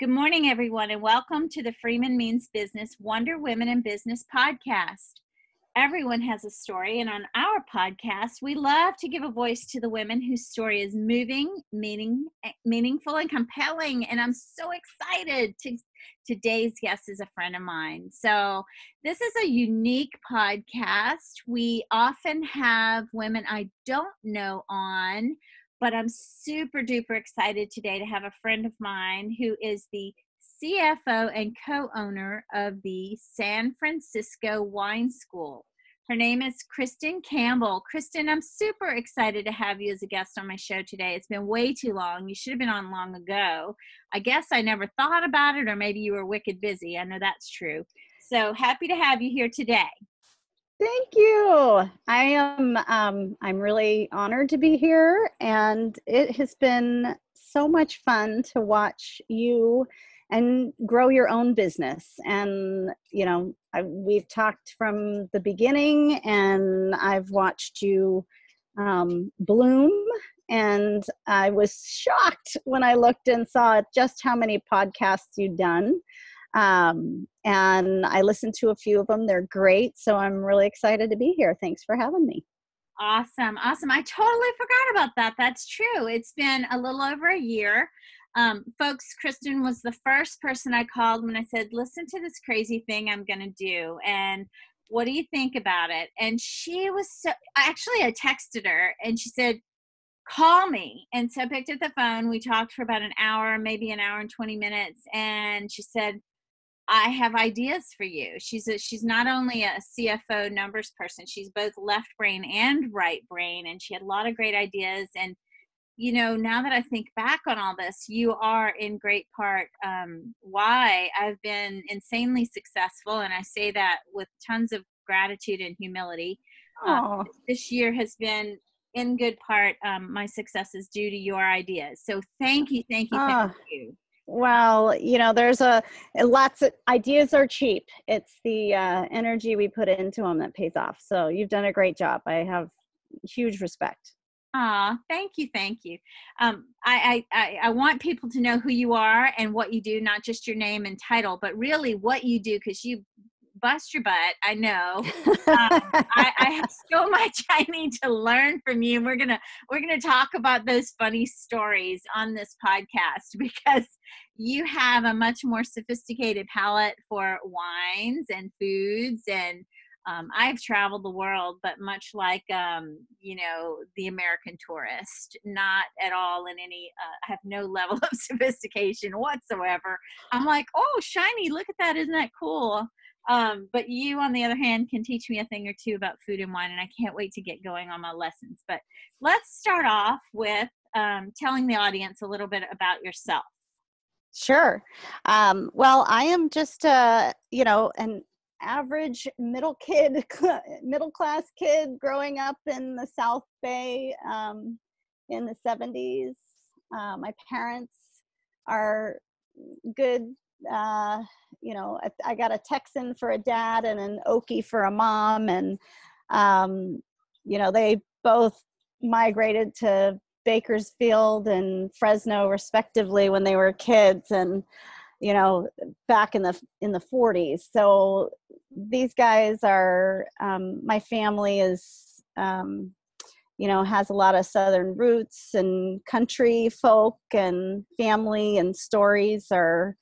Good morning, everyone, and welcome to the Freeman Means Business Wonder Women in Business podcast. Everyone has a story, and on our podcast, we love to give a voice to the women whose story is moving, meaning, meaningful, and compelling. And I'm so excited to today's guest is a friend of mine. So, this is a unique podcast. We often have women I don't know on but I'm super duper excited today to have a friend of mine who is the CFO and co owner of the San Francisco Wine School. Her name is Kristen Campbell. Kristen, I'm super excited to have you as a guest on my show today. It's been way too long. You should have been on long ago. I guess I never thought about it, or maybe you were wicked busy. I know that's true. So happy to have you here today. Thank you. I am um, I'm really honored to be here, and it has been so much fun to watch you and grow your own business. And you know, I, we've talked from the beginning, and I've watched you um, bloom. And I was shocked when I looked and saw just how many podcasts you'd done. Um, and I listened to a few of them. They're great. So I'm really excited to be here. Thanks for having me. Awesome. Awesome. I totally forgot about that. That's true. It's been a little over a year. Um, folks, Kristen was the first person I called when I said, listen to this crazy thing I'm going to do. And what do you think about it? And she was so, actually, I texted her and she said, call me. And so I picked up the phone. We talked for about an hour, maybe an hour and 20 minutes. And she said, I have ideas for you. She's a, she's not only a CFO numbers person, she's both left brain and right brain, and she had a lot of great ideas. And you know, now that I think back on all this, you are in great part um, why I've been insanely successful, and I say that with tons of gratitude and humility. Uh, this year has been in good part um, my success is due to your ideas. So thank you, thank you, thank you. Well, you know, there's a lots of ideas are cheap. It's the uh, energy we put into them that pays off. So you've done a great job. I have huge respect. Ah, thank you, thank you. Um, I, I I want people to know who you are and what you do, not just your name and title, but really what you do, because you bust your butt. I know. Um, I, I, have so much I need to learn from you. And we're gonna we're gonna talk about those funny stories on this podcast because you have a much more sophisticated palate for wines and foods and um, I've traveled the world, but much like um, you know the American tourist, not at all in any. Uh, have no level of sophistication whatsoever. I'm like, oh, shiny! Look at that! Isn't that cool? Um, but you, on the other hand, can teach me a thing or two about food and wine, and I can't wait to get going on my lessons. But let's start off with um, telling the audience a little bit about yourself. Sure. Um, well, I am just, uh, you know, an average middle kid, middle class kid growing up in the South Bay um, in the 70s. Uh, my parents are good uh, you know, I, got a Texan for a dad and an Okie for a mom, and um, you know, they both migrated to Bakersfield and Fresno respectively when they were kids, and you know, back in the in the 40s. So these guys are um, my family is. Um, you know has a lot of southern roots and country folk and family and stories are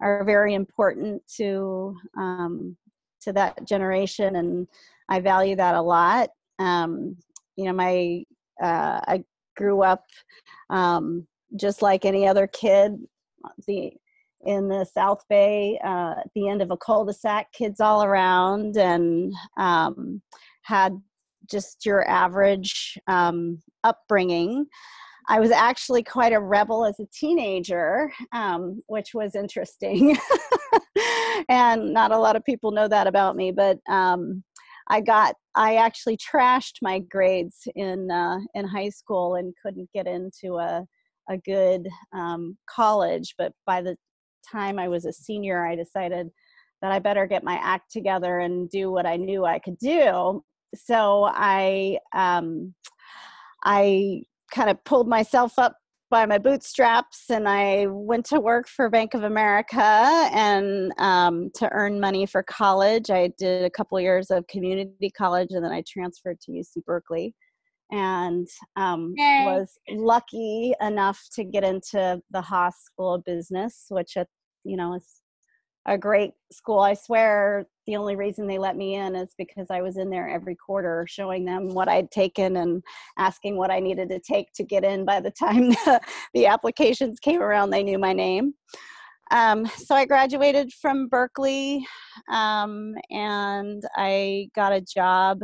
are very important to um, to that generation, and I value that a lot. Um, you know, my uh, I grew up um, just like any other kid. The in the South Bay, uh, at the end of a cul-de-sac, kids all around, and um, had just your average um, upbringing. I was actually quite a rebel as a teenager, um, which was interesting. and not a lot of people know that about me, but um, I got I actually trashed my grades in uh, in high school and couldn't get into a a good um, college. But by the time I was a senior, I decided that I better get my act together and do what I knew I could do. So I um, I kind of pulled myself up by my bootstraps and I went to work for Bank of America and um, to earn money for college. I did a couple years of community college and then I transferred to UC Berkeley and um, was lucky enough to get into the Haas School of Business, which, at, you know, is a great school. I swear the only reason they let me in is because I was in there every quarter showing them what I'd taken and asking what I needed to take to get in. By the time the, the applications came around, they knew my name. Um, so I graduated from Berkeley um, and I got a job.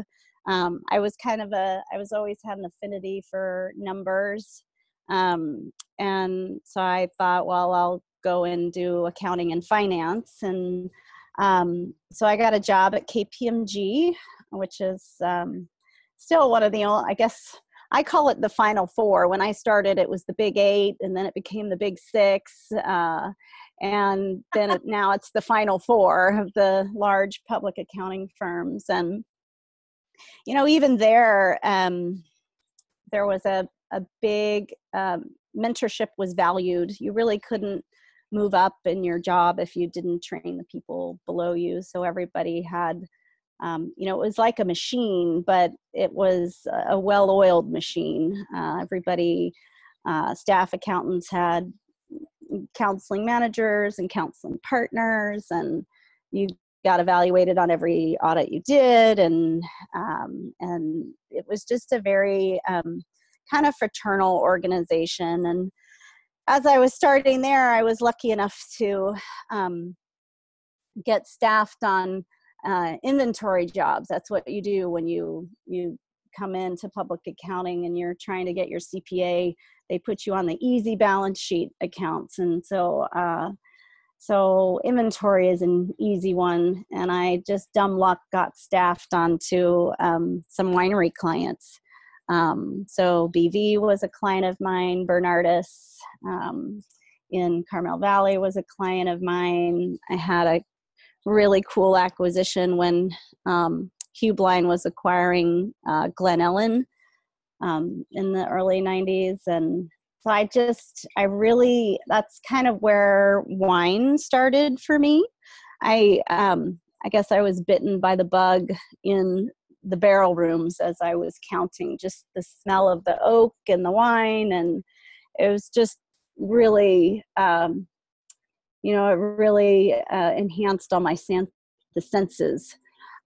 Um, I was kind of a, I was always had an affinity for numbers. Um, and so I thought, well, I'll go and do accounting and finance. And um, so I got a job at KPMG, which is um, still one of the only, I guess, I call it the final four. When I started, it was the big eight, and then it became the big six. Uh, and then it, now it's the final four of the large public accounting firms. And, you know, even there, um, there was a, a big um, mentorship was valued. You really couldn't move up in your job if you didn't train the people below you. So everybody had, um, you know, it was like a machine, but it was a well oiled machine. Uh, everybody, uh, staff accountants had counseling managers and counseling partners, and you got evaluated on every audit you did and um, and it was just a very um, kind of fraternal organization and as I was starting there, I was lucky enough to um, get staffed on uh, inventory jobs. That's what you do when you you come into public accounting and you're trying to get your CPA. They put you on the easy balance sheet accounts, and so uh, so inventory is an easy one. And I just dumb luck got staffed onto um, some winery clients. Um, so BV was a client of mine, Bernardus um, in Carmel Valley was a client of mine. I had a really cool acquisition when um, Heublein was acquiring uh, Glen Ellen um, in the early 90s. And so I just, I really, that's kind of where wine started for me. I, um, I guess I was bitten by the bug in the barrel rooms as I was counting, just the smell of the oak and the wine, and it was just really, um, you know, it really uh, enhanced all my sen- the senses.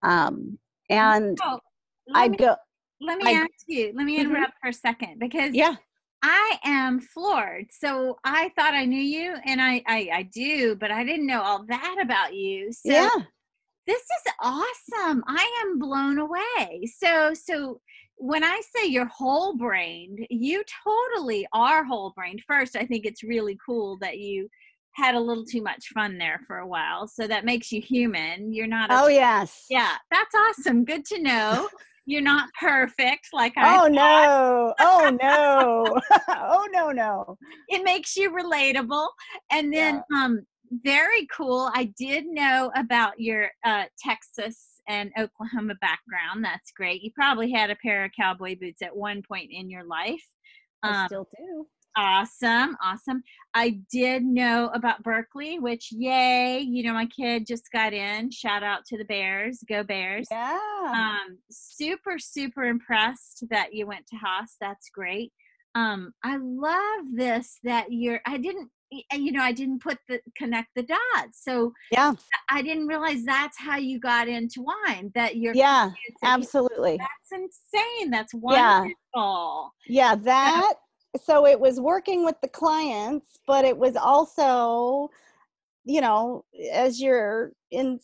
Um, and oh, I'd me, go. Let me I'd, ask you. Let me mm-hmm. interrupt mm-hmm. for a second because yeah. I am floored. So I thought I knew you, and I, I I do, but I didn't know all that about you. So yeah this is awesome. I am blown away. So, so when I say you're whole brained, you totally are whole brained. First, I think it's really cool that you had a little too much fun there for a while. So that makes you human. You're not. A, oh, yes. Yeah, that's awesome. Good to know. You're not perfect like I. Oh, no. Oh, no. oh, no, no. It makes you relatable. And then, yeah. um, very cool. I did know about your uh, Texas and Oklahoma background. That's great. You probably had a pair of cowboy boots at one point in your life. Um, I still do. Awesome, awesome. I did know about Berkeley, which yay, you know, my kid just got in. Shout out to the Bears. Go Bears. Yeah. Um, super, super impressed that you went to Haas. That's great. Um, I love this that you're I didn't you know i didn't put the connect the dots so yeah. I didn't realize that's how you got into wine that you're yeah absolutely. that's insane that's wonderful. Yeah, yeah that so it was working with the clients but it was also you know as you're in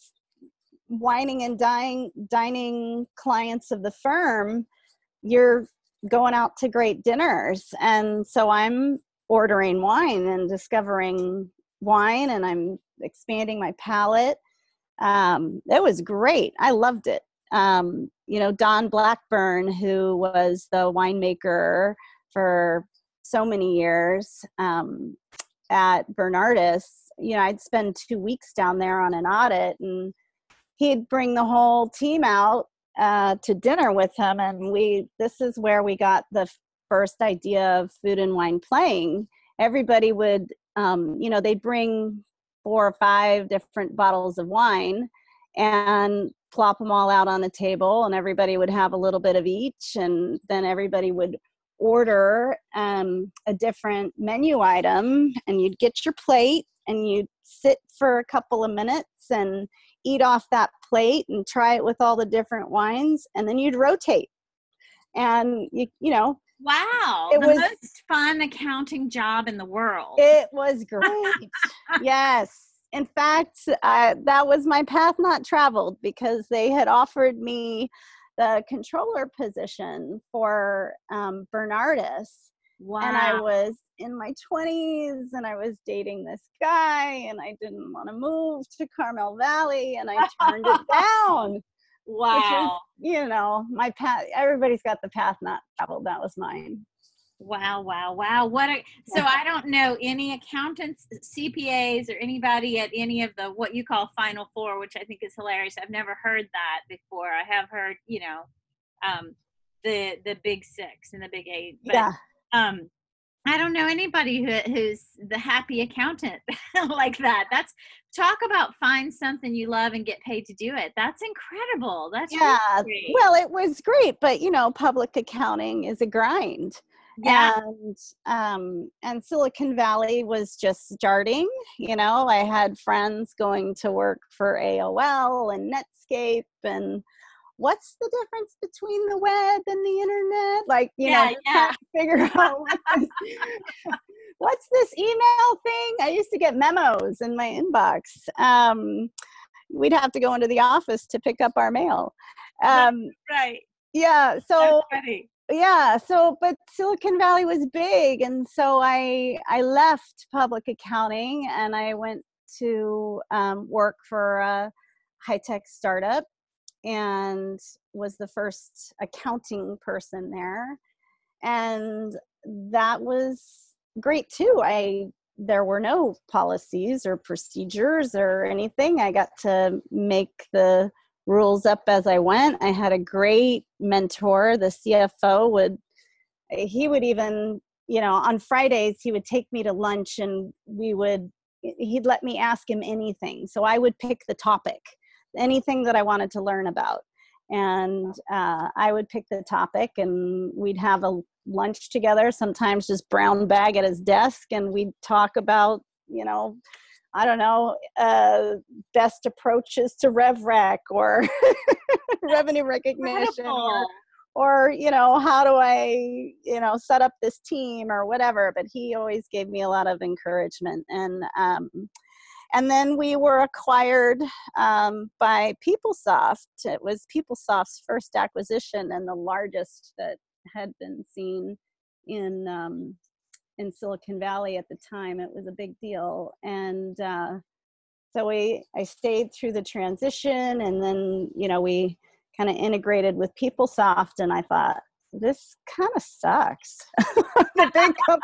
whining and dining dining clients of the firm you're going out to great dinners and so i'm ordering wine and discovering wine and I'm expanding my palate. Um, it was great. I loved it. Um, you know, Don Blackburn, who was the winemaker for so many years um, at Bernardus, you know, I'd spend two weeks down there on an audit and he'd bring the whole team out uh, to dinner with him. And we, this is where we got the first idea of food and wine playing, everybody would, um, you know, they'd bring four or five different bottles of wine and plop them all out on the table, and everybody would have a little bit of each, and then everybody would order um, a different menu item, and you'd get your plate and you'd sit for a couple of minutes and eat off that plate and try it with all the different wines, and then you'd rotate. And you, you know, Wow. It the was most fun accounting job in the world. It was great. yes. In fact, uh, that was my path not traveled because they had offered me the controller position for um, Bernardus. Wow. And I was in my 20s and I was dating this guy and I didn't want to move to Carmel Valley and I turned it down. Wow. Is, you know, my path, everybody's got the path not traveled. That was mine. Wow, wow, wow. What a, so I don't know any accountants, CPAs or anybody at any of the what you call final four, which I think is hilarious. I've never heard that before. I have heard, you know, um the the big six and the big eight. But, yeah. um I don't know anybody who, who's the happy accountant like that. That's talk about find something you love and get paid to do it. That's incredible. That's yeah. Really well, it was great, but you know, public accounting is a grind. Yeah. And um, and Silicon Valley was just starting. You know, I had friends going to work for AOL and Netscape and what's the difference between the web and the internet? Like, you yeah, know, yeah. figure out what this, what's this email thing? I used to get memos in my inbox. Um, we'd have to go into the office to pick up our mail. Um, right. Yeah. So yeah so but silicon valley was big and so i i left public accounting and i went to um, work for a high-tech startup and was the first accounting person there and that was great too. I there were no policies or procedures or anything. I got to make the rules up as i went. I had a great mentor. The cfo would he would even you know on fridays he would take me to lunch and we would he'd let me ask him anything. So i would pick the topic anything that I wanted to learn about. And uh, I would pick the topic and we'd have a lunch together, sometimes just brown bag at his desk, and we'd talk about, you know, I don't know, uh, best approaches to RevRec or revenue recognition or, or, you know, how do I, you know, set up this team or whatever. But he always gave me a lot of encouragement. And um, and then we were acquired um, by PeopleSoft. It was PeopleSoft's first acquisition and the largest that had been seen in um, in Silicon Valley at the time. It was a big deal, and uh, so we I stayed through the transition, and then you know we kind of integrated with PeopleSoft, and I thought this kind of sucks. the big, com-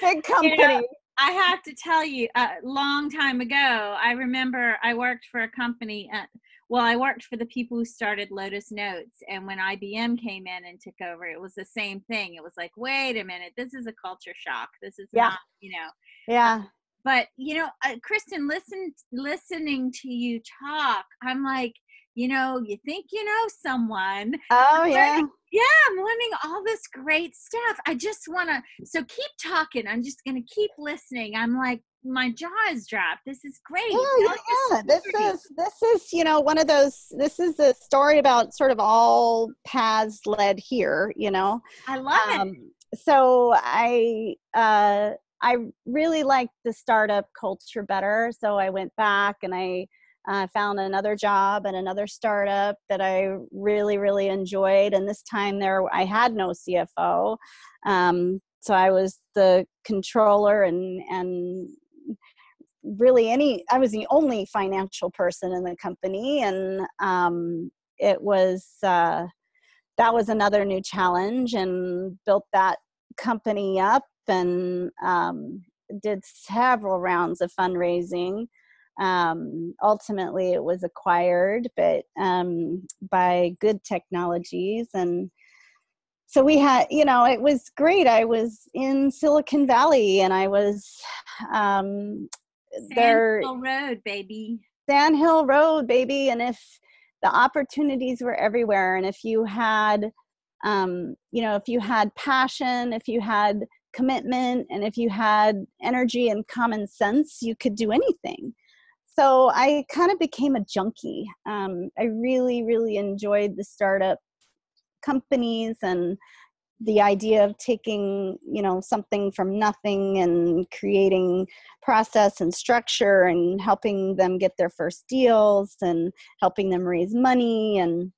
big company. You know, I have to tell you, a long time ago, I remember I worked for a company. At, well, I worked for the people who started Lotus Notes, and when IBM came in and took over, it was the same thing. It was like, wait a minute, this is a culture shock. This is yeah. not, you know. Yeah. But you know, uh, Kristen, listen, listening to you talk, I'm like, you know, you think you know someone. Oh yeah. Yeah, I'm learning all this great stuff. I just want to so keep talking. I'm just going to keep listening. I'm like my jaw is dropped. This is great. Yeah, yeah. This is this is, you know, one of those this is a story about sort of all paths led here, you know. I love um, it. So I uh I really liked the startup culture better. So I went back and I I found another job and another startup that I really, really enjoyed. And this time there, I had no CFO. Um, so I was the controller and, and really any, I was the only financial person in the company. And um, it was, uh, that was another new challenge and built that company up and um, did several rounds of fundraising um, ultimately, it was acquired, but um, by good technologies and so we had you know it was great. I was in silicon valley and i was um there road baby. Sand hill road baby and if the opportunities were everywhere and if you had um you know if you had passion if you had commitment and if you had energy and common sense you could do anything so i kind of became a junkie um, i really really enjoyed the startup companies and the idea of taking you know something from nothing and creating process and structure and helping them get their first deals and helping them raise money and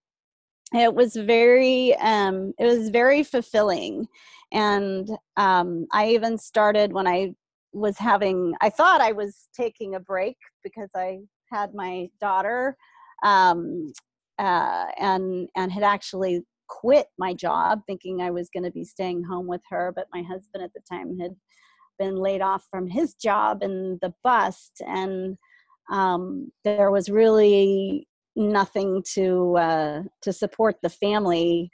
it was very um, it was very fulfilling. And um, i even started when i was having i thought i was taking a break because i had my daughter um, uh, and and had actually quit my job thinking i was going to be staying home with her but my husband at the time had been laid off from his job in the bust and um, there was really nothing to uh, to support the family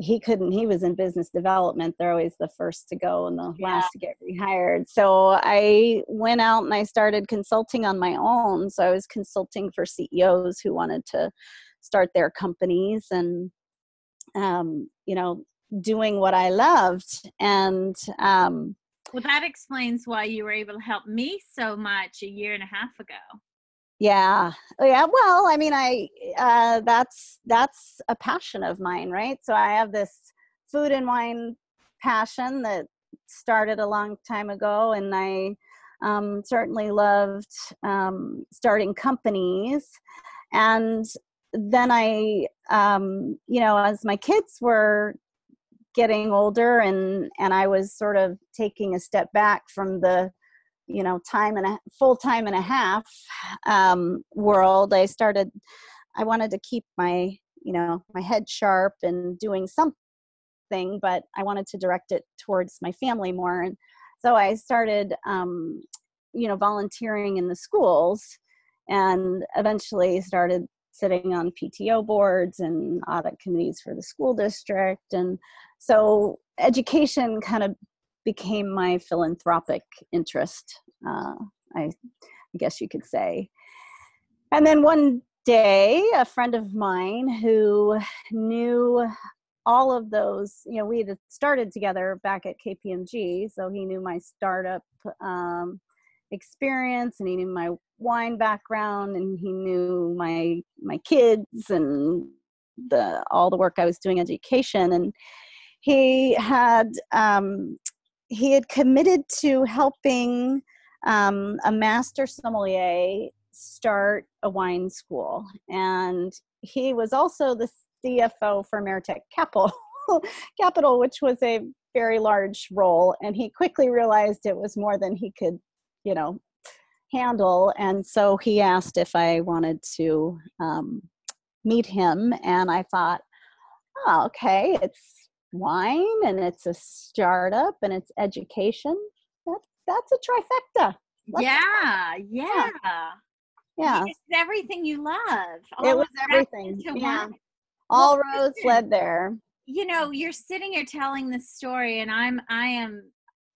he couldn't he was in business development they're always the first to go and the yeah. last to get rehired. So i went out and i started consulting on my own. So i was consulting for ceos who wanted to start their companies and um, you know doing what i loved. And um, well that explains why you were able to help me so much a year and a half ago yeah. Oh, yeah well i mean i uh, that's that's a passion of mine right? So i have this food and wine passion that started a long time ago and i um, certainly loved um, starting companies. And then i um, you know as my kids were getting older and and i was sort of taking a step back from the you know time and a full time and a half um, world i started i wanted to keep my you know my head sharp and doing something but i wanted to direct it towards my family more. And so i started um, you know volunteering in the schools and eventually started sitting on pto boards and audit committees for the school district. And so education kind of became my philanthropic interest, uh, I, I guess you could say. And then one day, a friend of mine who knew all of those, you know, we had started together back at KPMG, so he knew my startup um, experience and he knew my wine background and he knew my my kids and the all the work I was doing education and he had um, he had committed to helping um, a master sommelier start a wine school, and he was also the CFO for Meritech Capital, Capital, which was a very large role, and he quickly realized it was more than he could, you know, handle, and so he asked if I wanted to um, meet him, and I thought, oh, okay, it's wine and it's a startup and it's education. That, that's a trifecta. Let's yeah, yeah. Yeah. It's everything you love. All it was everything. Yeah. One. All roads listen, led there. You know, you're sitting here telling this story and I'm I am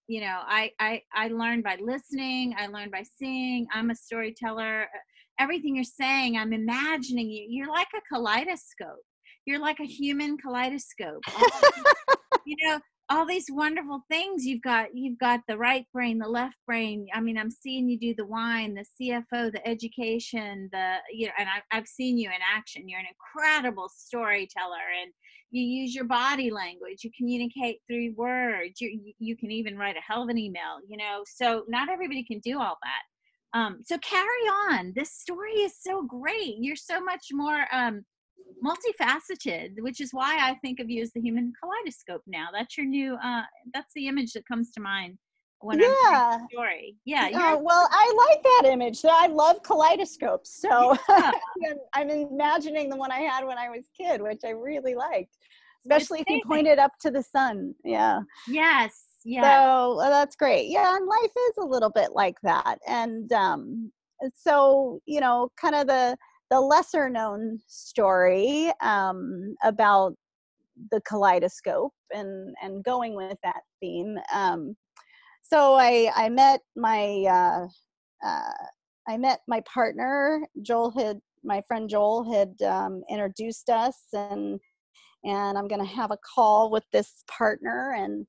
you know, I I I learned by listening, I learned by seeing. I'm a storyteller. Uh, everything you're saying, I'm imagining you. You're like a kaleidoscope you're like a human kaleidoscope. you know, all these wonderful things. You've got you've got the right brain the left brain. I mean i'm seeing you do the wine the cfo the education the you know and I, i've seen you in action. You're an incredible storyteller and you use your body language. You communicate through words. You you can even write a hell of an email you know? So not everybody can do all that. Um, so carry on. This story is so great. You're so much more um, multifaceted, which is why I think of you as the human kaleidoscope now. That's your new uh that's the image that comes to mind when yeah. I'm story. Yeah. Uh, well, I like that image. I love kaleidoscopes. So yeah. I'm imagining the one I had when I was kid, which I really liked. Especially if you pointed up to the sun. Yeah. Yes. Yeah. So uh, that's great. Yeah, and life is a little bit like that. And um so, you know, kind of the the lesser known story um, about the kaleidoscope and and going with that theme. Um, so I I met my uh, uh, I met my partner Joel had my friend Joel had um, introduced us and and I'm to have a call with this partner and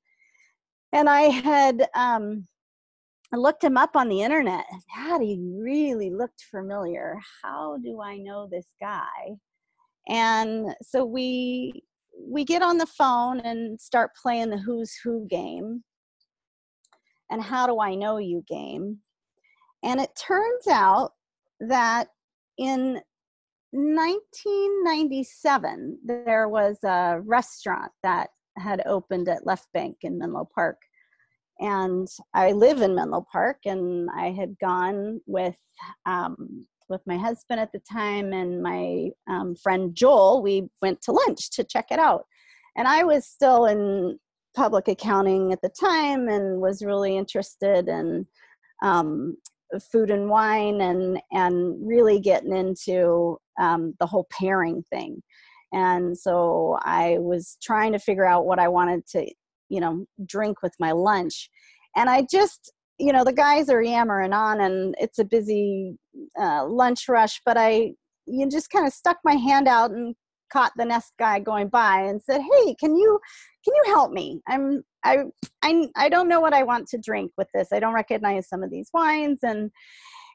and I had um, I looked him up on the internet. God, he really looked familiar. How do I know this guy? And so we we get on the phone and start playing the who's who game and how do I know you game. And it turns out that in 1997 there was a restaurant that had opened at Left Bank in Menlo Park and I live in Menlo Park, and I had gone with um, with my husband at the time and my um, friend Joel. We went to lunch to check it out, and I was still in public accounting at the time and was really interested in um, food and wine and and really getting into um, the whole pairing thing. And so I was trying to figure out what I wanted to you know drink with my lunch. And i just you know the guys are yammering on and it's a busy uh, lunch rush but i you just kind of stuck my hand out and caught the next guy going by and said hey can you can you help me? I'm i i, I don't know what i want to drink with this. I don't recognize some of these wines. And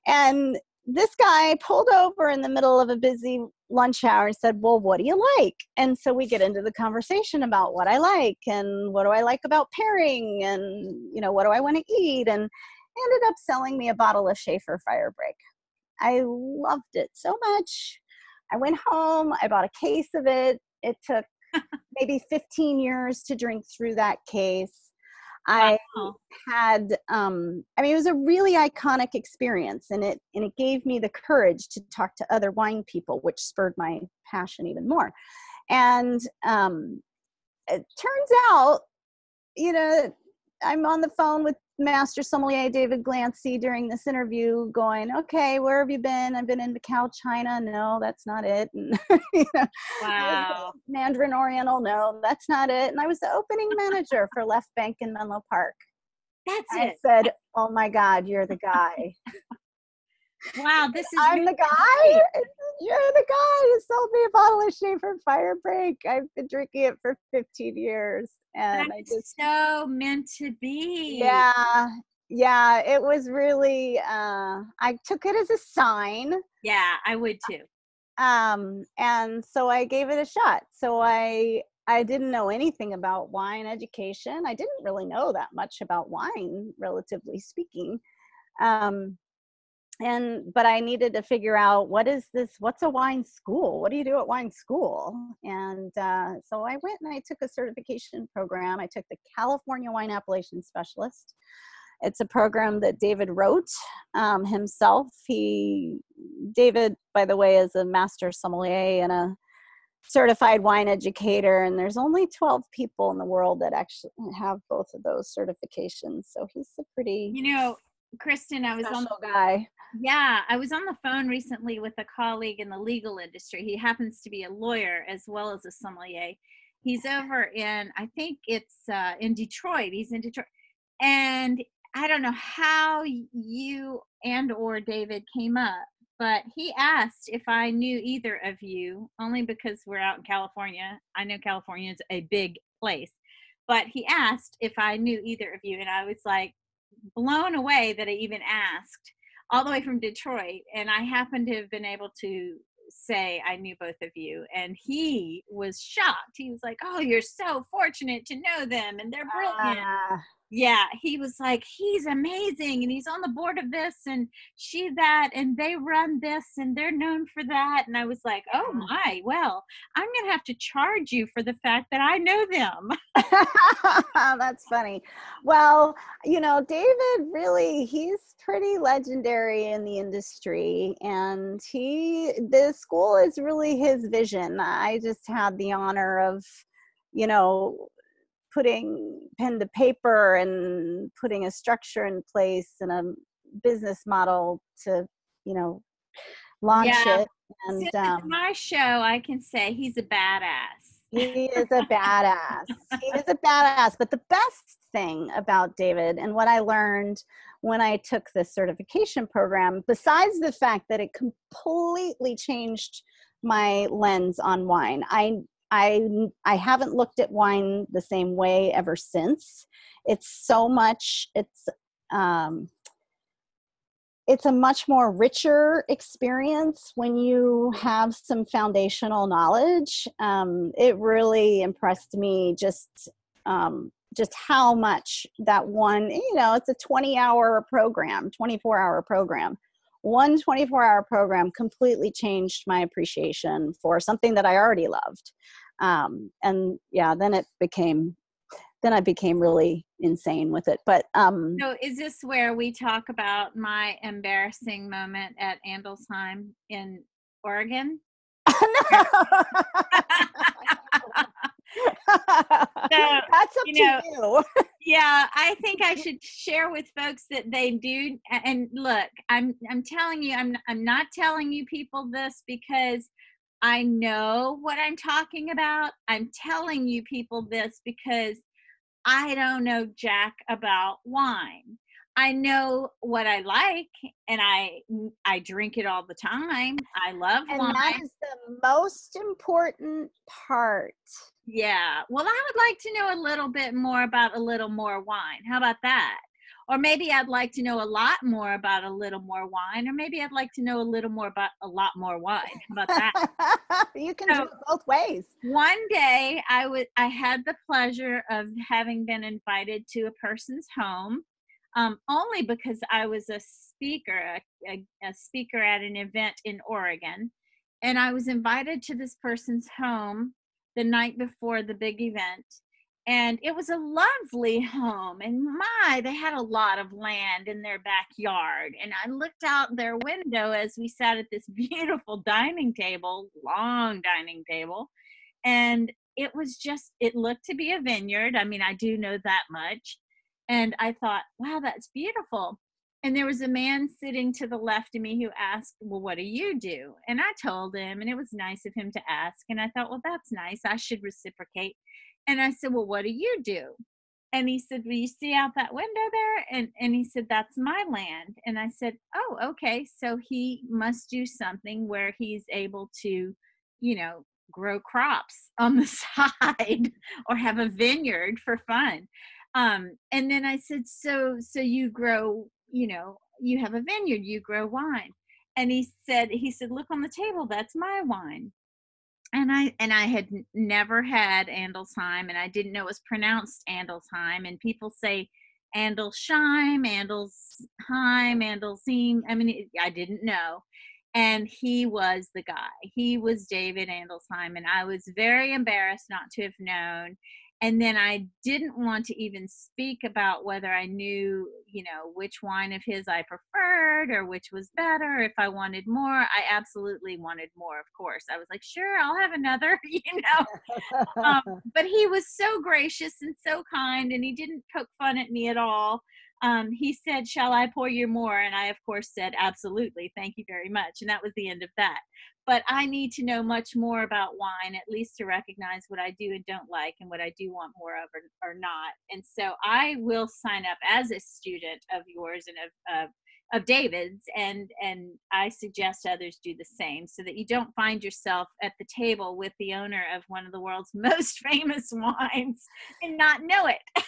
and this guy pulled over in the middle of a busy lunch hour and said, Well, what do you like? And so we get into the conversation about what I like and what do I like about pairing and, you know, what do I want to eat? And ended up selling me a bottle of Shafer Firebreak. I loved it so much. I went home, I bought a case of it. It took maybe 15 years to drink through that case. I had um I mean it was a really iconic experience and it and it gave me the courage to talk to other wine people which spurred my passion even more. And um it turns out you know I'm on the phone with master sommelier David Glancy during this interview going, okay, where have you been? I've been in Macau, China. No, that's not it. And, you know, wow. Mandarin Oriental. No, that's not it. And I was the opening manager for Left Bank in Menlo Park. That's I it. I said, oh my God, you're the guy. wow, this is. I'm the guy. You're the guy who sold me a bottle of Shafer Firebreak. I've been drinking it for 15 years and That's I just so meant to be. Yeah, yeah, it was really. Uh, I took it as a sign. Yeah, I would too. Um, and so I gave it a shot. So I I didn't know anything about wine education. I didn't really know that much about wine, relatively speaking. Um, and but i needed to figure out what is this what's a wine school? What do you do at wine school? And uh, so i went and i took a certification program. I took the california wine appellation specialist. It's a program that david wrote um, himself. He david by the way is a master sommelier and a certified wine educator and there's only 12 people in the world that actually have both of those certifications. So he's a pretty you know Kristen, I was on the guy. Yeah, I was on the phone recently with a colleague in the legal industry. He happens to be a lawyer as well as a sommelier. He's over in, I think it's uh, in Detroit. He's in Detroit, and I don't know how you and or David came up, but he asked if I knew either of you, only because we're out in California. I know California is a big place, but he asked if I knew either of you, and I was like, blown away that I even asked all the way from Detroit. And I happened to have been able to say I knew both of you. And he was shocked. He was like, Oh, you're so fortunate to know them and they're brilliant. Uh, yeah, he was like, he's amazing and he's on the board of this and she that and they run this and they're known for that. And I was like, oh my, well, I'm to have to charge you for the fact that I know them. That's funny. Well, you know, David really, he's pretty legendary in the industry and he, the school is really his vision. I just had the honor of, you know, putting pen to paper and putting a structure in place and a business model to you know launch yeah. it and um, my show i can say he's a badass He is a badass. he is a badass. But the best thing about David and what I learned when I took this certification program, besides the fact that it completely changed my lens on wine, I I I haven't looked at wine the same way ever since. It's so much. It's um, it's a much more richer experience when you have some foundational knowledge. Um, it really impressed me just um, just how much that one. You know, it's a twenty hour program, twenty four hour program one 24 hour program completely changed my appreciation for something that I already loved. Um, and yeah, then it became, then I became really insane with it. But um, so is this where we talk about my embarrassing moment at Adelsheim in Oregon? so, That's up you know, to you. yeah, I think I should share with folks that they do. And look, I'm I'm telling you, I'm I'm not telling you people this because I know what I'm talking about. I'm telling you people this because I don't know jack about wine. I know what I like and I I drink it all the time. I love and wine. that is most important part. Yeah. Well, I would like to know a little bit more about a little more wine. How about that? Or maybe I'd like to know a lot more about a little more wine, or maybe I'd like to know a little more about a lot more wine. How about that? you can so, do it both ways. One day I would I had the pleasure of having been invited to a person's home um, only because I was a speaker, a, a, a speaker at an event in Oregon. And I was invited to this person's home the night before the big event. And it was a lovely home. And my, they had a lot of land in their backyard. And I looked out their window as we sat at this beautiful dining table, long dining table. And it was just, it looked to be a vineyard. I mean, I do know that much and I thought, wow, that's beautiful. And there was a man sitting to the left of me who asked, Well, what do you do? And I told him, and it was nice of him to ask. And I thought, Well, that's nice. I should reciprocate. And I said, Well, what do you do? And he said, Well, you see out that window there? And, and he said, That's my land. And I said, Oh, okay. So he must do something where he's able to, you know, grow crops on the side or have a vineyard for fun um and then i said so so you grow you know you have a vineyard you grow wine. And he said he said look on the table that's my wine. And i and i had never had andelsheim and i didn't know it was pronounced andelsheim and people say andelsheim andelsheim andelseem i mean i didn't know. And he was the guy. He was david Adelsheim and i was very embarrassed not to have known and then I didn't want to even speak about whether I knew, you know, which wine of his I preferred or which was better, if I wanted more. I absolutely wanted more, of course. I was like, sure, I'll have another, you know. um, but he was so gracious and so kind, and he didn't poke fun at me at all. Um, he said, Shall I pour you more? And I, of course, said, Absolutely. Thank you very much. And that was the end of that but I need to know much more about wine, at least to recognize what I do and don't like and what I do want more of or, or not. And so I will sign up as a student of yours and of, of of David's and and I suggest others do the same so that you don't find yourself at the table with the owner of one of the world's most famous wines and not know it.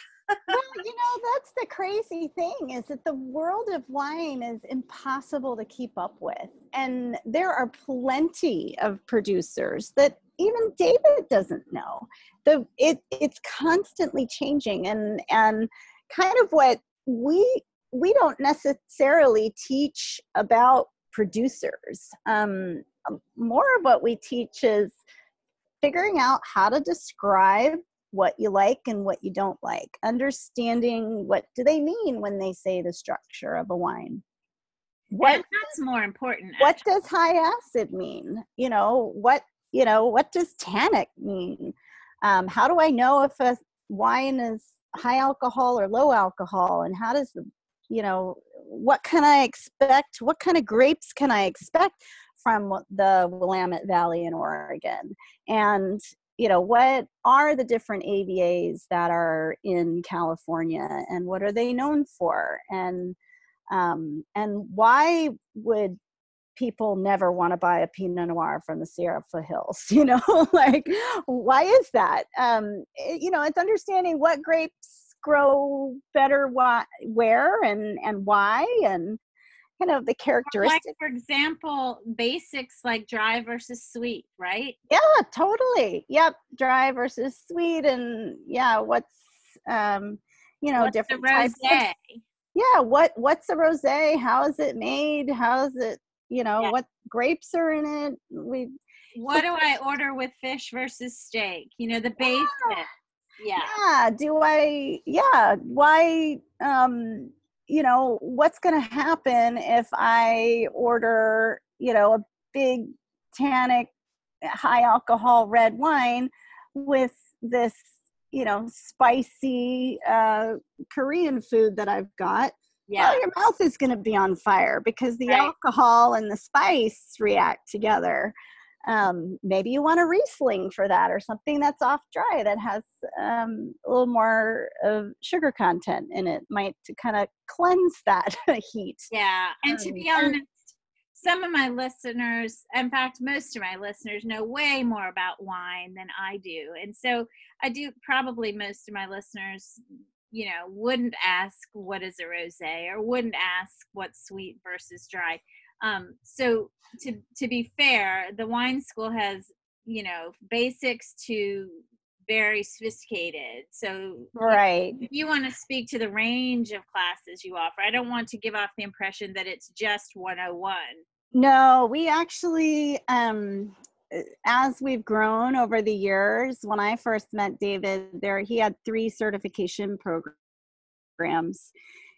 Well, you know, that's the crazy thing is that the world of wine is impossible to keep up with. And there are plenty of producers that even David doesn't know. The it it's constantly changing and and kind of what we we don't necessarily teach about producers. Um, more of what we teach is figuring out how to describe what you like and what you don't like understanding what do they mean when they say the structure of a wine? What and that's more important what actually. does high acid mean? You know what you know what does tannic mean? Um, how do i know if a wine is high alcohol or low alcohol? And how does the you know what can i expect what kind of grapes can i expect from the willamette valley in oregon? And you know what are the different avas that are in california and what are they known for and um, and why would people never want to buy a Pinot Noir from the Sierra foothills. You know, like why is that? Um, it, you know, it's understanding what grapes grow better, why, where, and and why, and kind of the characteristics. Like for example, basics like dry versus sweet, right? Yeah, totally. Yep, dry versus sweet, and yeah, what's um, you know, what's different types. Of, yeah, what what's a rosé? How is it made? How is it? You know, Yeah. what grapes are in it? We What do I order with fish versus steak? You know, the basics. Yeah. yeah do i yeah why um you know what's going to happen if i order you know a big tannic high alcohol red wine with this you know spicy uh korean food that i've got Yeah. well your mouth is going to be on fire because the Right. alcohol and the spice react together um, maybe you want a riesling for that or something that's off dry that has um, a little more of sugar content in it might to kind of cleanse that heat Yeah. And to Um, be honest, some of my listeners, in fact, most of my listeners know way more about wine than I do. And so I do probably most of my listeners, you know, wouldn't ask what is a rosé or wouldn't ask what's sweet versus dry. Um, so to to be fair, the wine school has, you know, basics to very sophisticated. So right if you want to speak to the range of classes you offer, I don't want to give off the impression that it's just 101. no we actually um uh, as we've grown over the years when i first met david there he had three certification programs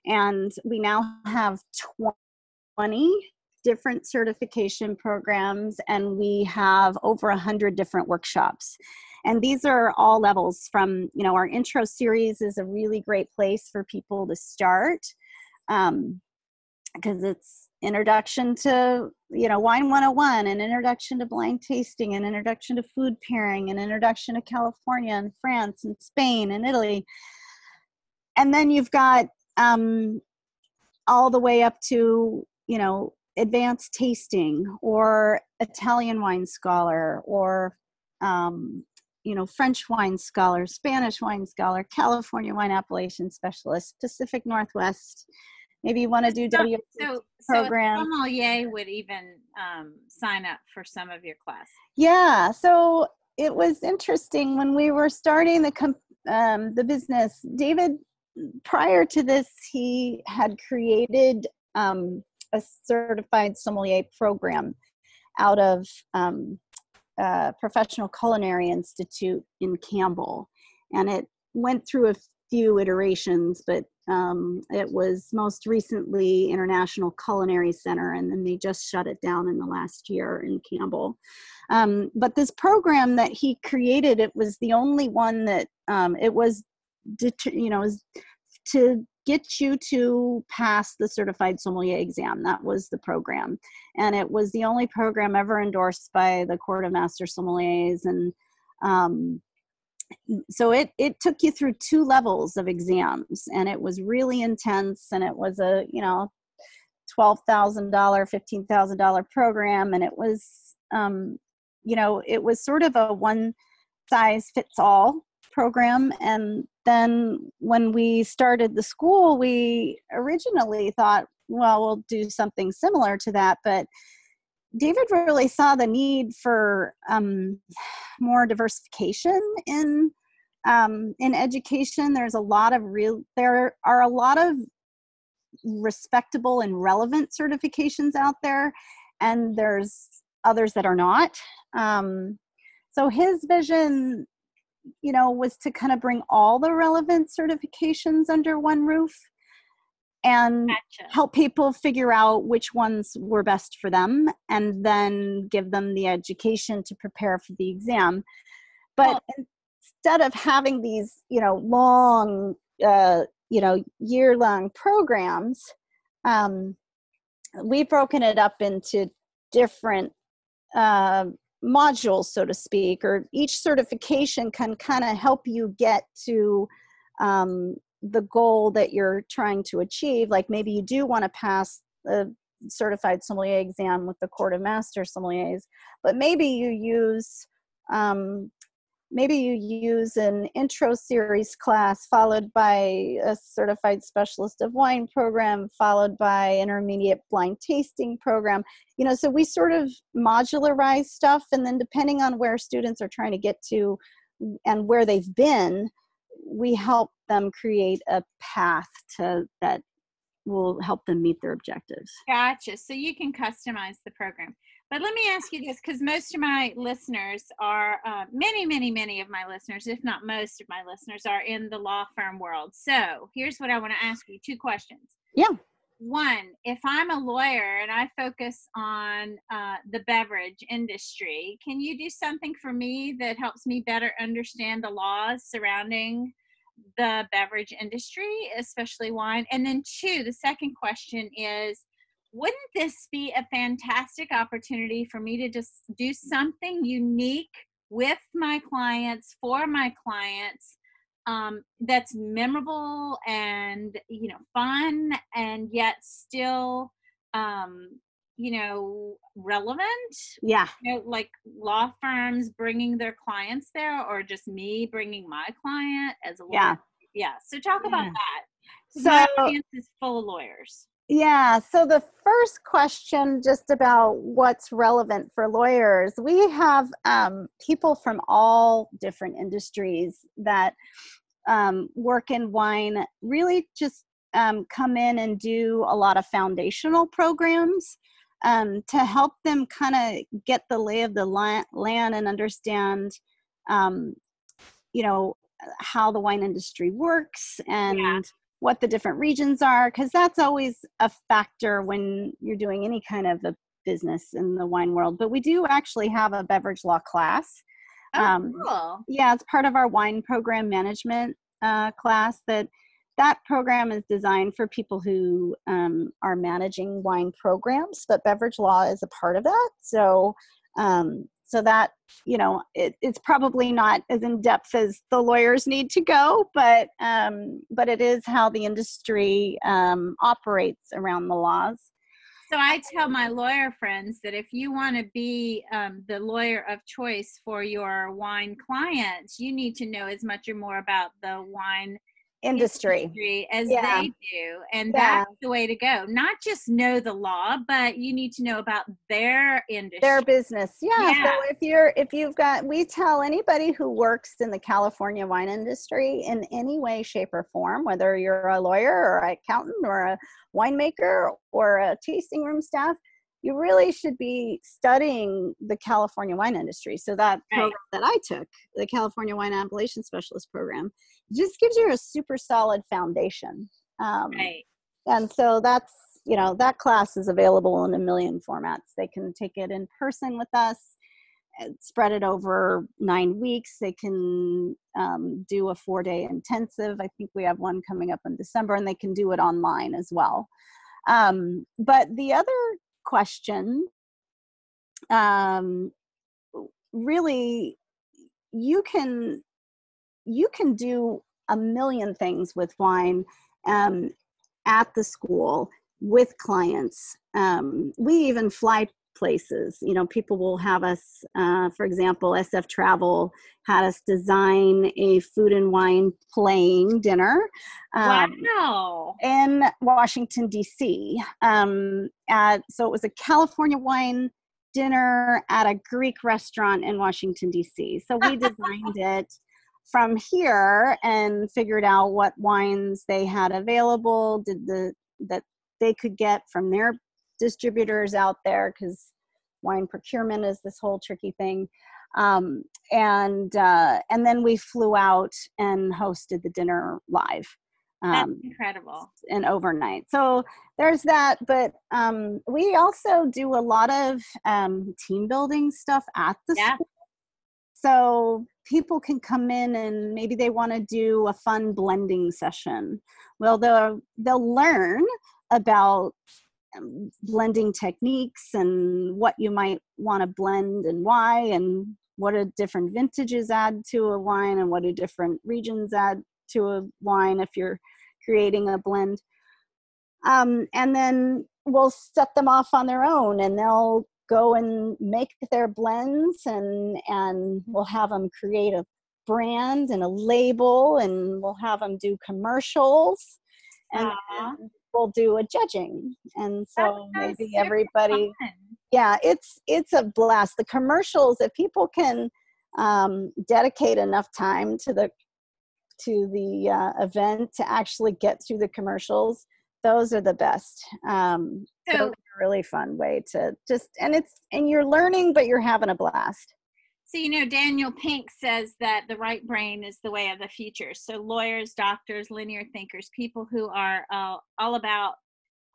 and we now have 20 different certification programs and we have over 100 different workshops. And these are all levels from you know our intro series is a really great place for people to start um, because it's introduction to you know wine 101 an introduction to blind tasting an introduction to food pairing an introduction to california and france and spain and italy. And then you've got um, all the way up to you know advanced tasting or italian wine scholar or um, you know french wine scholar spanish wine scholar california wine appellation specialist pacific northwest maybe you want to do w So, Program. so sommelier would even um, sign up for some of your class. Yeah, so it was interesting when we were starting the com- um, the business. David, prior to this, he had created um, a certified sommelier program out of um, Professional Culinary Institute in Campbell, and it went through a few iterations, but um, it was most recently International Culinary Center, and then they just shut it down in the last year in Campbell. Um, but this program that he created, it was the only one that um, it was, det- you know, is to get you to pass the certified sommelier exam. That was the program, and it was the only program ever endorsed by the Court of Master Sommeliers. And. Um, so it it took you through two levels of exams. And it was really intense. And it was a you know $12,000 $15,000 program. And it was um you know it was sort of a one size fits all program. And then when we started the school we originally thought well we'll do something similar to that but David really saw the need for um, more diversification in um, in education. There's a lot of real. There are a lot of respectable and relevant certifications out there, and there's others that are not. Um, so his vision, you know, was to kind of bring all the relevant certifications under one roof and Gotcha. help people figure out which ones were best for them and then give them the education to prepare for the exam but instead of having these you know long uh, you know year long programs um, we've broken it up into different uh, modules, so to speak, or each certification can kind of help you get to um, the goal that you're trying to achieve. Like maybe you do want to pass the certified sommelier exam with the Court of Master Sommeliers, but maybe you use um, maybe you use an intro series class followed by a certified specialist of wine program followed by intermediate blind tasting program. You know so we sort of modularize stuff and then depending on where students are trying to get to and where they've been we help them create a path to that will help them meet their objectives. Gotcha. So you can customize the program but let me ask you this because most of my listeners are, uh, many, many, many of my listeners, if not most of my listeners, are in the law firm world. So here's what I want to ask you two questions. Yeah. One, if I'm a lawyer and I focus on uh, the beverage industry, can you do something for me that helps me better understand the laws surrounding the beverage industry, especially wine? And then, two, the second question is wouldn't this be a fantastic opportunity for me to just do something unique with my clients for my clients um, that's memorable and you know fun and yet still um, you know relevant? Yeah. You know, like law firms bringing their clients there or just me bringing my client as a lawyer? Yeah. Yeah so talk yeah. about that. So my audience is full of lawyers yeah, so the first question, just about what's relevant for lawyers, we have um, people from all different industries that um, work in wine really just um, come in and do a lot of foundational programs um, to help them kind of get the lay of the land and understand, um, you know, how the wine industry works and. What the different regions are because that's always a factor when you're doing any kind of a business in the wine world. But we do actually have a beverage law class. Oh, um, cool. yeah it's part of our wine program management uh, class that that program is designed for people who um, are managing wine programs but beverage law is a part of that. So um, so that you know it, it's probably not as in depth as the lawyers need to go but um, but it is how the industry um, operates around the laws. So i tell my lawyer friends that if you want to be um, the lawyer of choice for your wine clients you need to know as much or more about the wine industry, industry as yeah. they do and yeah. that's the way to go not just know the law but you need to know about their industry their business yeah. yeah. so if you're if you've got we tell anybody who works in the california wine industry in any way shape or form whether you're a lawyer or an accountant or a winemaker or a tasting room staff you really should be studying the California wine industry. So that right. program that I took, the California Wine Appellation Specialist program, just gives you a super solid foundation. Um, right. And so that's you know that class is available in a million formats. They can take it in person with us, spread it over nine weeks. They can um, do a four day intensive. I think we have one coming up in December, and they can do it online as well. Um, but the other question um, really you can you can do a million things with wine um, at the school with clients. Um, we even fly places. You know people will have us uh, for example sf travel had us design a food and wine pairing dinner um, wow. in washington d.c um, at, so it was a california wine dinner at a greek restaurant in washington d.c so we designed it from here and figured out what wines they had available did the that they could get from their distributors out there because wine procurement is this whole tricky thing. Um, and uh, and then we flew out and hosted the dinner live. Um, That's incredible. And overnight. So there's that. But um, we also do a lot of um, team building stuff at the yeah. school. So people can come in and maybe they want to do a fun blending session. Well, they'll they'll learn about um, blending techniques and what you might want to blend and why and what do different vintages add to a wine and what do different regions add to a wine if you're creating a blend um, and then we'll set them off on their own and they'll go and make their blends and and we'll have them create a brand and a label and we'll have them do commercials and, we'll do a judging. And so maybe everybody fun. yeah it's it's a blast. The commercials if people can um, dedicate enough time to the to the uh, event to actually get through the commercials those are the best. Um so, really fun way to just and it's and you're learning but you're having a blast. So you know daniel pink says that the right brain is the way of the future. So lawyers doctors linear thinkers people who are uh, all about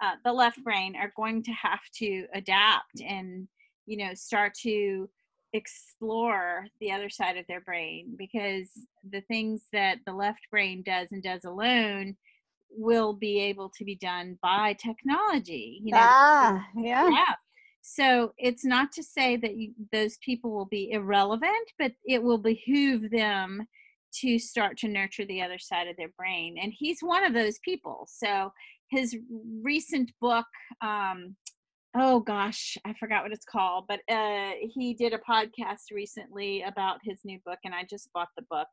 uh, the left brain are going to have to adapt and you know start to explore the other side of their brain because the things that the left brain does and does alone will be able to be done by technology you know ah, yeah. yeah so it's not to say that you, those people will be irrelevant but it will behoove them to start to nurture the other side of their brain and he's one of those people. So his recent book um oh gosh i forgot what it's called but uh he did a podcast recently about his new book and i just bought the book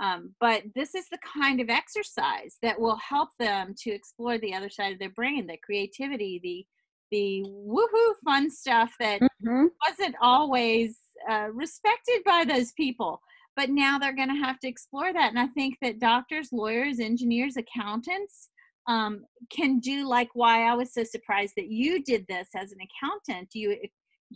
um, but this is the kind of exercise that will help them to explore the other side of their brain, the creativity, the the woohoo fun stuff that mm-hmm. wasn't always uh, respected by those people. But now they're going to have to explore that. And I think that doctors, lawyers, engineers, accountants um, can do like why I was so surprised that you did this as an accountant. You,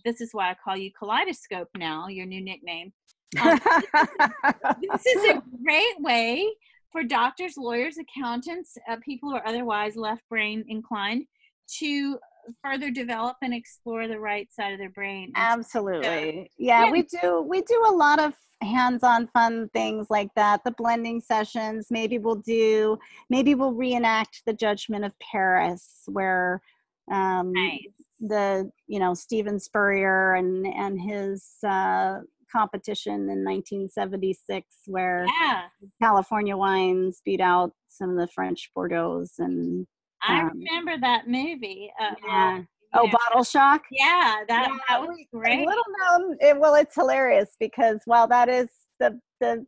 this is why I call you Kaleidoscope now, your new nickname. Um, this is a great way for doctors, lawyers, accountants, uh, people who are otherwise left brain inclined to further develop and explore the right side of their brain. Absolutely. yeah, yeah, we do we do a lot of hands-on fun things like that. The blending sessions, maybe we'll do maybe we'll reenact the judgment of Paris where um nice. the you know Steven Spurrier and and his uh competition in 1976 where yeah. California wines beat out some of the French Bordeaux and I um, remember that movie. Uh, yeah. Oh, Bottle Shock. Yeah, that, yeah, that was great. little known. It, well, it's hilarious because while that is the the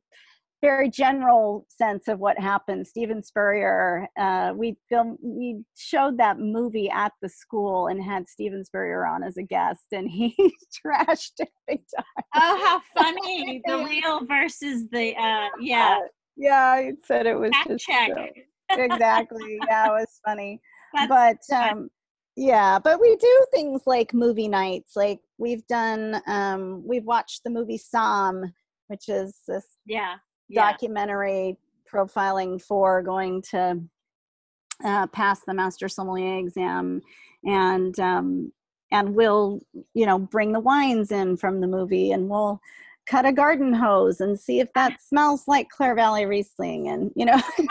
very general sense of what happened. Steven Spurrier, uh, we filmed, we showed that movie at the school and had Steven Spurrier on as a guest, and he trashed it big time. Oh, how funny! the real versus the uh, yeah. Uh, yeah, he said it was Fact just check. exactly. Yeah, it was funny. That's but um, yeah, but we do things like movie nights. Like we've done, um, we've watched the movie Somm, which is this yeah yeah. documentary profiling for going to uh, pass the master sommelier exam and um, and we'll you know bring the wines in from the movie and we'll cut a garden hose and see if that smells like Clare Valley Riesling and you know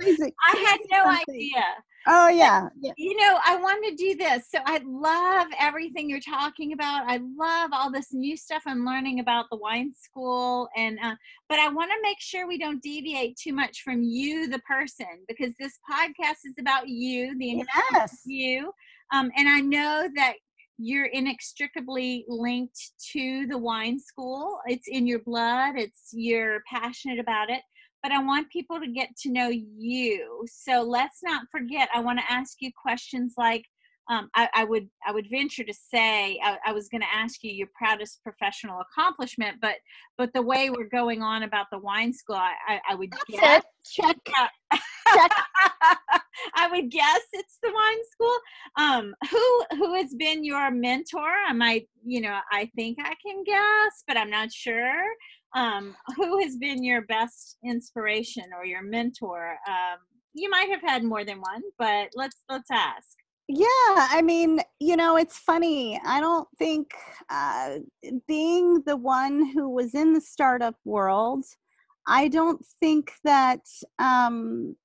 I had no idea Oh yeah. yeah. You know, I want to do this. So I love everything you're talking about. I love all this new stuff I'm learning about the wine school and uh, but I want to make sure we don't deviate too much from you the person because this podcast is about you, the yes. you. Um, and I know that you're inextricably linked to the wine school. It's in your blood. It's you're passionate about it but I want people to get to know you. So let's not forget, I want to ask you questions like, um, I, I, would I would venture to say I, I was going to ask you your proudest professional accomplishment, but but the way we're going on about the wine school, I, I, I would That's guess check check. I would guess it's the wine school. Um, who who has been your mentor? I might you know I think I can guess, but I'm not sure um, who has been your best inspiration or your mentor? Um, you might have had more than one, but let's let's ask. Yeah, I mean, you know, it's funny. I don't think uh, being the one who was in the startup world, I don't think that um,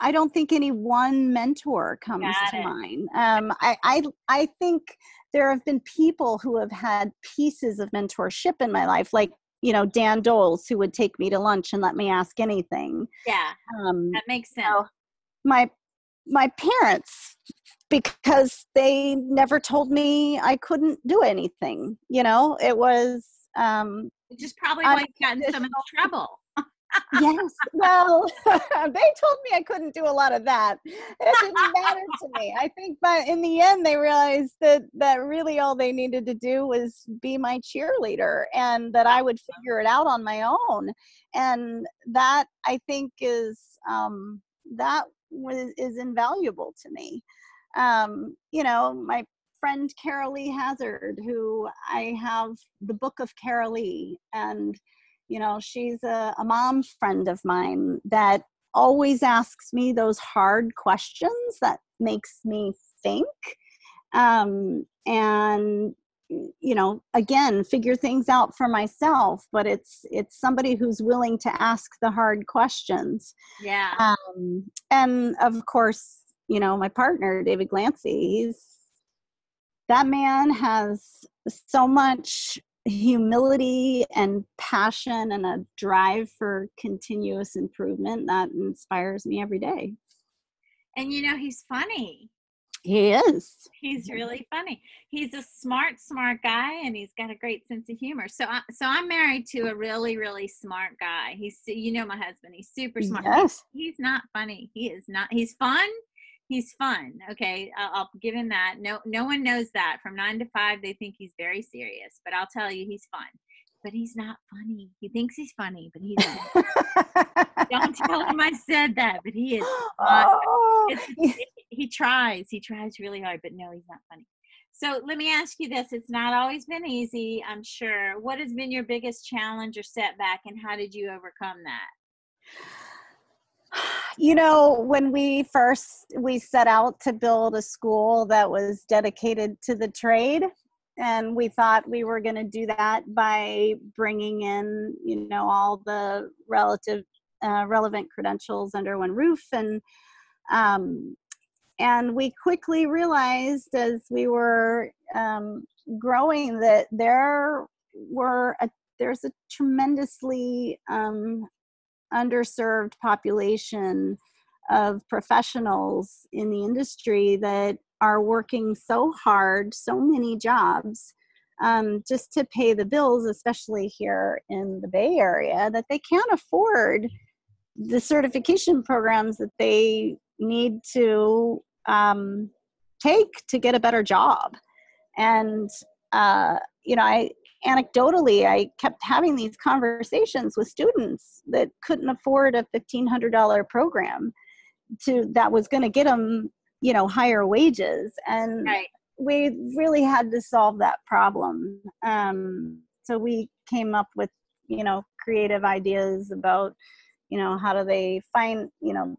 I don't think any one mentor comes to mind. Um, I, I I think there have been people who have had pieces of mentorship in my life, like you know Dan Doles, who would take me to lunch and let me ask anything. Yeah, Um, that makes sense. know, my my parents because they never told me I couldn't do anything. You know, it was um, is probably why you got in so much trouble. Yes. Well, they told me I couldn't do a lot of that. It didn't matter to me. I think, but in the end, they realized that that really all they needed to do was be my cheerleader, and that I would figure it out on my own. And that I think is um, that was is invaluable to me. Um, you know, my friend Carol Lee Hazard, who I have the book of Carol Lee, and you know she's a, a mom friend of mine that always asks me those hard questions that makes me think um, and you know again figure things out for myself but it's it's somebody who's willing to ask the hard questions Yeah. um, and of course you know my partner david glancy he's that man has so much humility and passion and a drive for continuous improvement that inspires me every day and you know, he's funny. he is He's really funny. He's a smart, smart guy, and he's got a great sense of humor. So, I, so I'm married to a really, really smart guy. He's, you know, my husband. He's super smart. yes He's not funny. He is not. He's fun. He's fun. Okay, I'll, I'll give him that. No, no one knows that. From nine to five, they think he's very serious. But I'll tell you, he's fun. But he's not funny. He thinks he's funny, but he's not. Don't tell him I said that. But he is. oh, it, he tries. He tries really hard, but no, he's not funny. So let me ask you this: It's not always been easy, I'm sure. What has been your biggest challenge or setback, and how did you overcome that? you know when we first we set out to build a school that was dedicated to the trade and we thought we were going to do that by bringing in you know all the relative uh, relevant credentials under one roof and um, and we quickly realized as we were um, growing that there were a, there's a tremendously um, underserved population of professionals in the industry that are working so hard, so many jobs, um, just to pay the bills, especially here in the Bay Area, that they can't afford the certification programs that they need to um, take to get a better job. And, uh, you know, I, anecdotally i kept having these conversations with students that couldn't afford a $1500 program to that was going to get them you know higher wages and Right. we really had to solve that problem um, so we came up with you know creative ideas about you know how do they find you know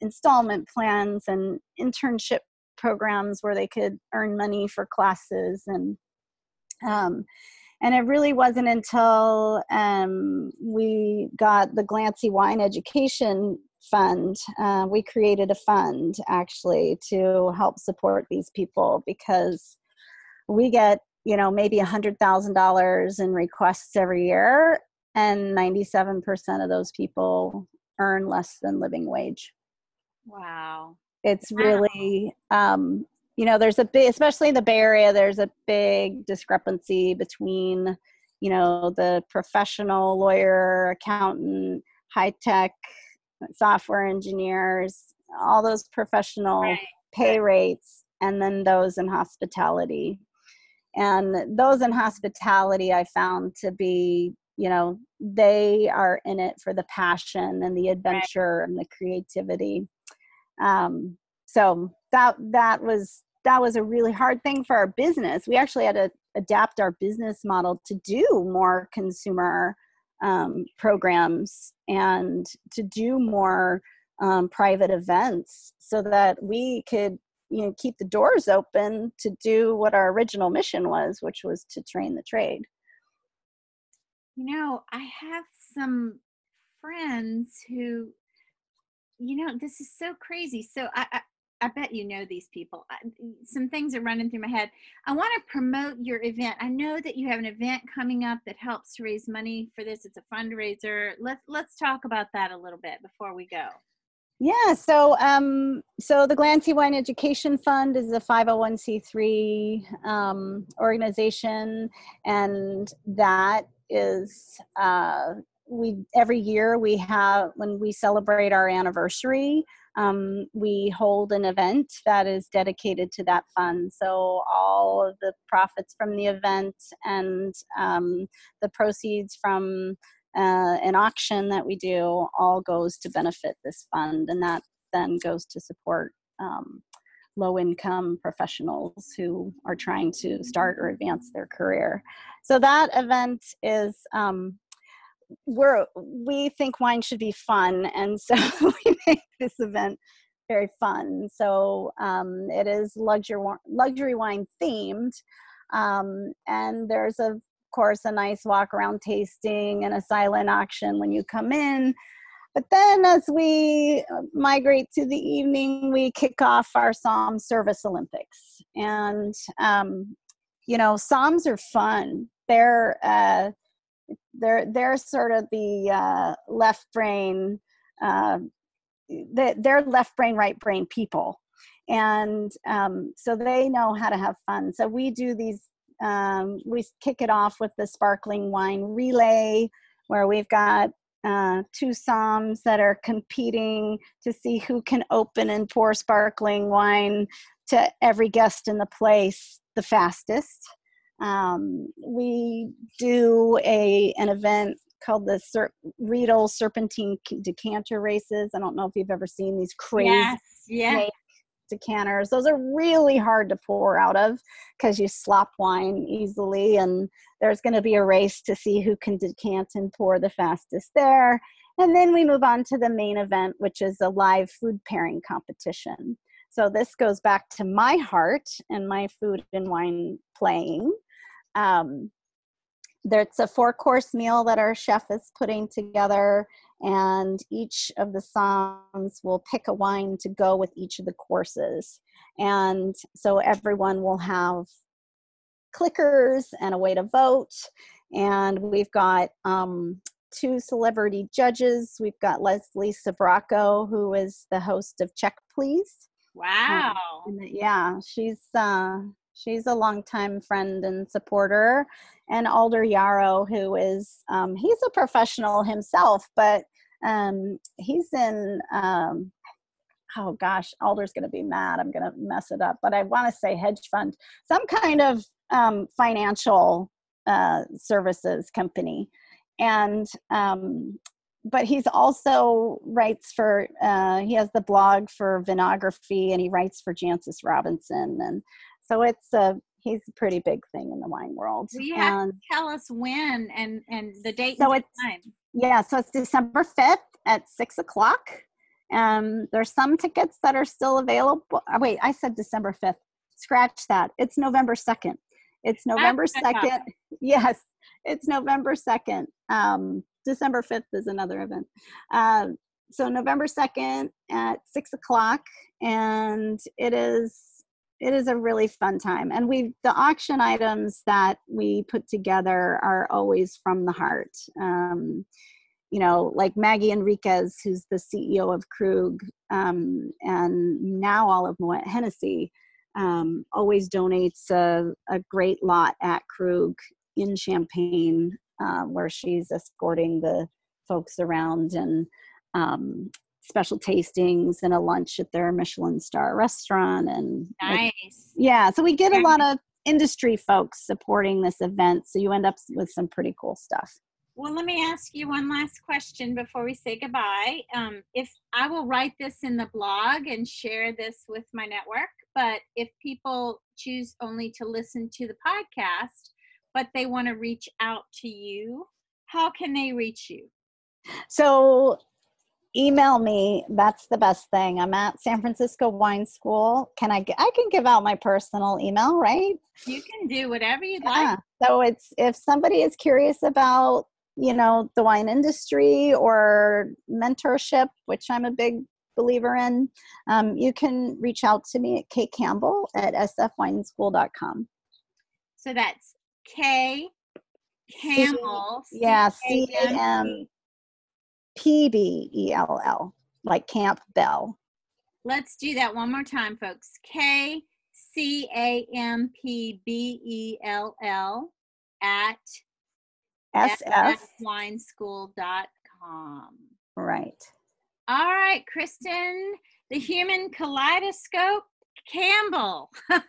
installment plans and internship programs where they could earn money for classes and um, and it really wasn't until um, we got the Glancy Wine Education Fund. Uh, we created a fund actually to help support these people because we get, you know, maybe a hundred thousand dollars in requests every year, and ninety-seven percent of those people earn less than living wage. Wow. It's Wow. really um, you know there's a big especially in the bay area there's a big discrepancy between you know the professional lawyer accountant high tech software engineers all those professional Right. pay rates and then those in hospitality. And those in hospitality i found to be you know they are in it for the passion and the adventure and the creativity. Um, so that that was that was a really hard thing for our business we actually had to adapt our business model to do more consumer um, programs and to do more um, private events so that we could you know keep the doors open to do what our original mission was which was to train the trade You know, I have some friends who you know, this is so crazy. So I, I I bet you know these people. Some things are running through my head. I want to promote your event. I know that you have an event coming up that helps to raise money for this. It's a fundraiser. Let's let's talk about that a little bit before we go. Yeah, so um, so the Glancy Wine Education Fund is a 501c3 um, organization, and that is uh, we every year we have when we celebrate our anniversary um, we hold an event that is dedicated to that fund. So all of the profits from the event and um, the proceeds from uh, an auction that we do all goes to benefit this fund, and that then goes to support um, low income professionals who are trying to start or advance their career. So that event is um, we're we think wine should be fun and so we make this event very fun. So um, it is luxury luxury wine themed um, and there's of course a nice walk around tasting and a silent auction when you come in. But then as we uh, migrate to the evening we kick off our somm service olympics. And um, you know somms are fun. They're uh, they're they're sort of the uh, left brain uh, they're left brain right brain people. And um, so they know how to have fun. So we do these um, we kick it off with the sparkling wine relay where we've got uh, two somms that are competing to see who can open and pour sparkling wine to every guest in the place the fastest um, we do a an event called the Ser- Riedel Serpentine Decanter Races. I don't know if you've ever seen these crazy yes, yeah. decanters. Those are really hard to pour out of because you slop wine easily, and there's going to be a race to see who can decant and pour the fastest there. And then we move on to the main event, which is a live food pairing competition. So this goes back to my heart and my food and wine pairing. Um, there's a four course meal that our chef is putting together, and each of the somms will pick a wine to go with each of the courses. And so everyone will have clickers and a way to vote. And we've got um, two celebrity judges. We've got Leslie Sbrocco, who is the host of Check Please. Wow. Um, yeah, she's uh, She's a longtime friend and supporter. And Alder Yarrow, who is, um, he's a professional himself, but um, he's in, um, oh gosh, Alder's going to be mad. I'm going to mess it up, but I want to say hedge fund, some kind of um, financial uh, services company. And um, but he's also writes for uh, he has the blog for vinography and he writes for jancis robinson and so it's a he's a pretty big thing in the wine world. Well, you have and, to tell us when and and the date. So it's time. yeah, so it's December fifth at six o'clock. Um, there's some tickets that are still available. Uh, wait, I said December fifth. Scratch that. It's November second. It's November second. Yes, it's November second. Um, December fifth is another event. Uh, so November second at six o'clock, and it is it is a really fun time. And we the auction items that we put together are always from the heart. Um, you know like Maggie Henriquez who's the ceo of krug um, and now all of moet hennessy um, always donates a, a, great lot at krug in champagne uh, where she's escorting the folks around and um, special tastings and a lunch at their Michelin star restaurant. And nice. yeah, so we get a lot of industry folks supporting this event. So you end up with some pretty cool stuff. Well, let me ask you one last question before we say goodbye. Um, if I will write this in the blog and share this with my network, but if people choose only to listen to the podcast, but they want to reach out to you, how can they reach you? So email me. That's the best thing. I'm at san francisco wine school. Can i i can give out my personal email right? You can do whatever you yeah. like. So it's if somebody is curious about you know the wine industry or mentorship which i'm a big believer in, um, you can reach out to me at kate campbell at sfwineschool.com. So that's K Campbell. Yeah, C A M P B E L L, like Camp Bell. Let's do that one more time, folks. K C A M P B E L L at sfwineschool.com. Right. All right, Kristen, the human kaleidoscope, Campbell.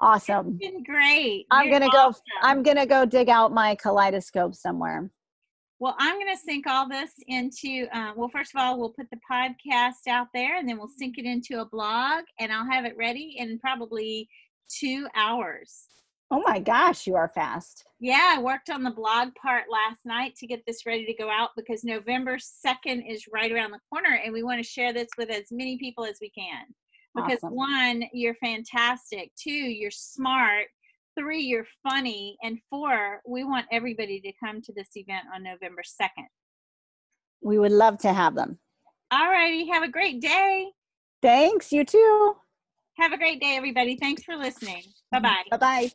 awesome. It's been great. I'm You're gonna go. awesome. I'm gonna go dig out my kaleidoscope somewhere. Well, I'm going to sync all this into, uh, well, first of all, we'll put the podcast out there and then we'll sync it into a blog and I'll have it ready in probably two hours. Oh my gosh, you are fast. Yeah, I worked on the blog part last night to get this ready to go out because November 2nd is right around the corner and we want to share this with as many people as we can. Because Awesome. one, you're fantastic. Two, you're smart. Three, you're funny. And four, we want everybody to come to this event on November 2nd. We would love to have them. All righty. Have a great day. Thanks. You too. Have a great day, everybody. Thanks for listening. Bye bye. Bye bye.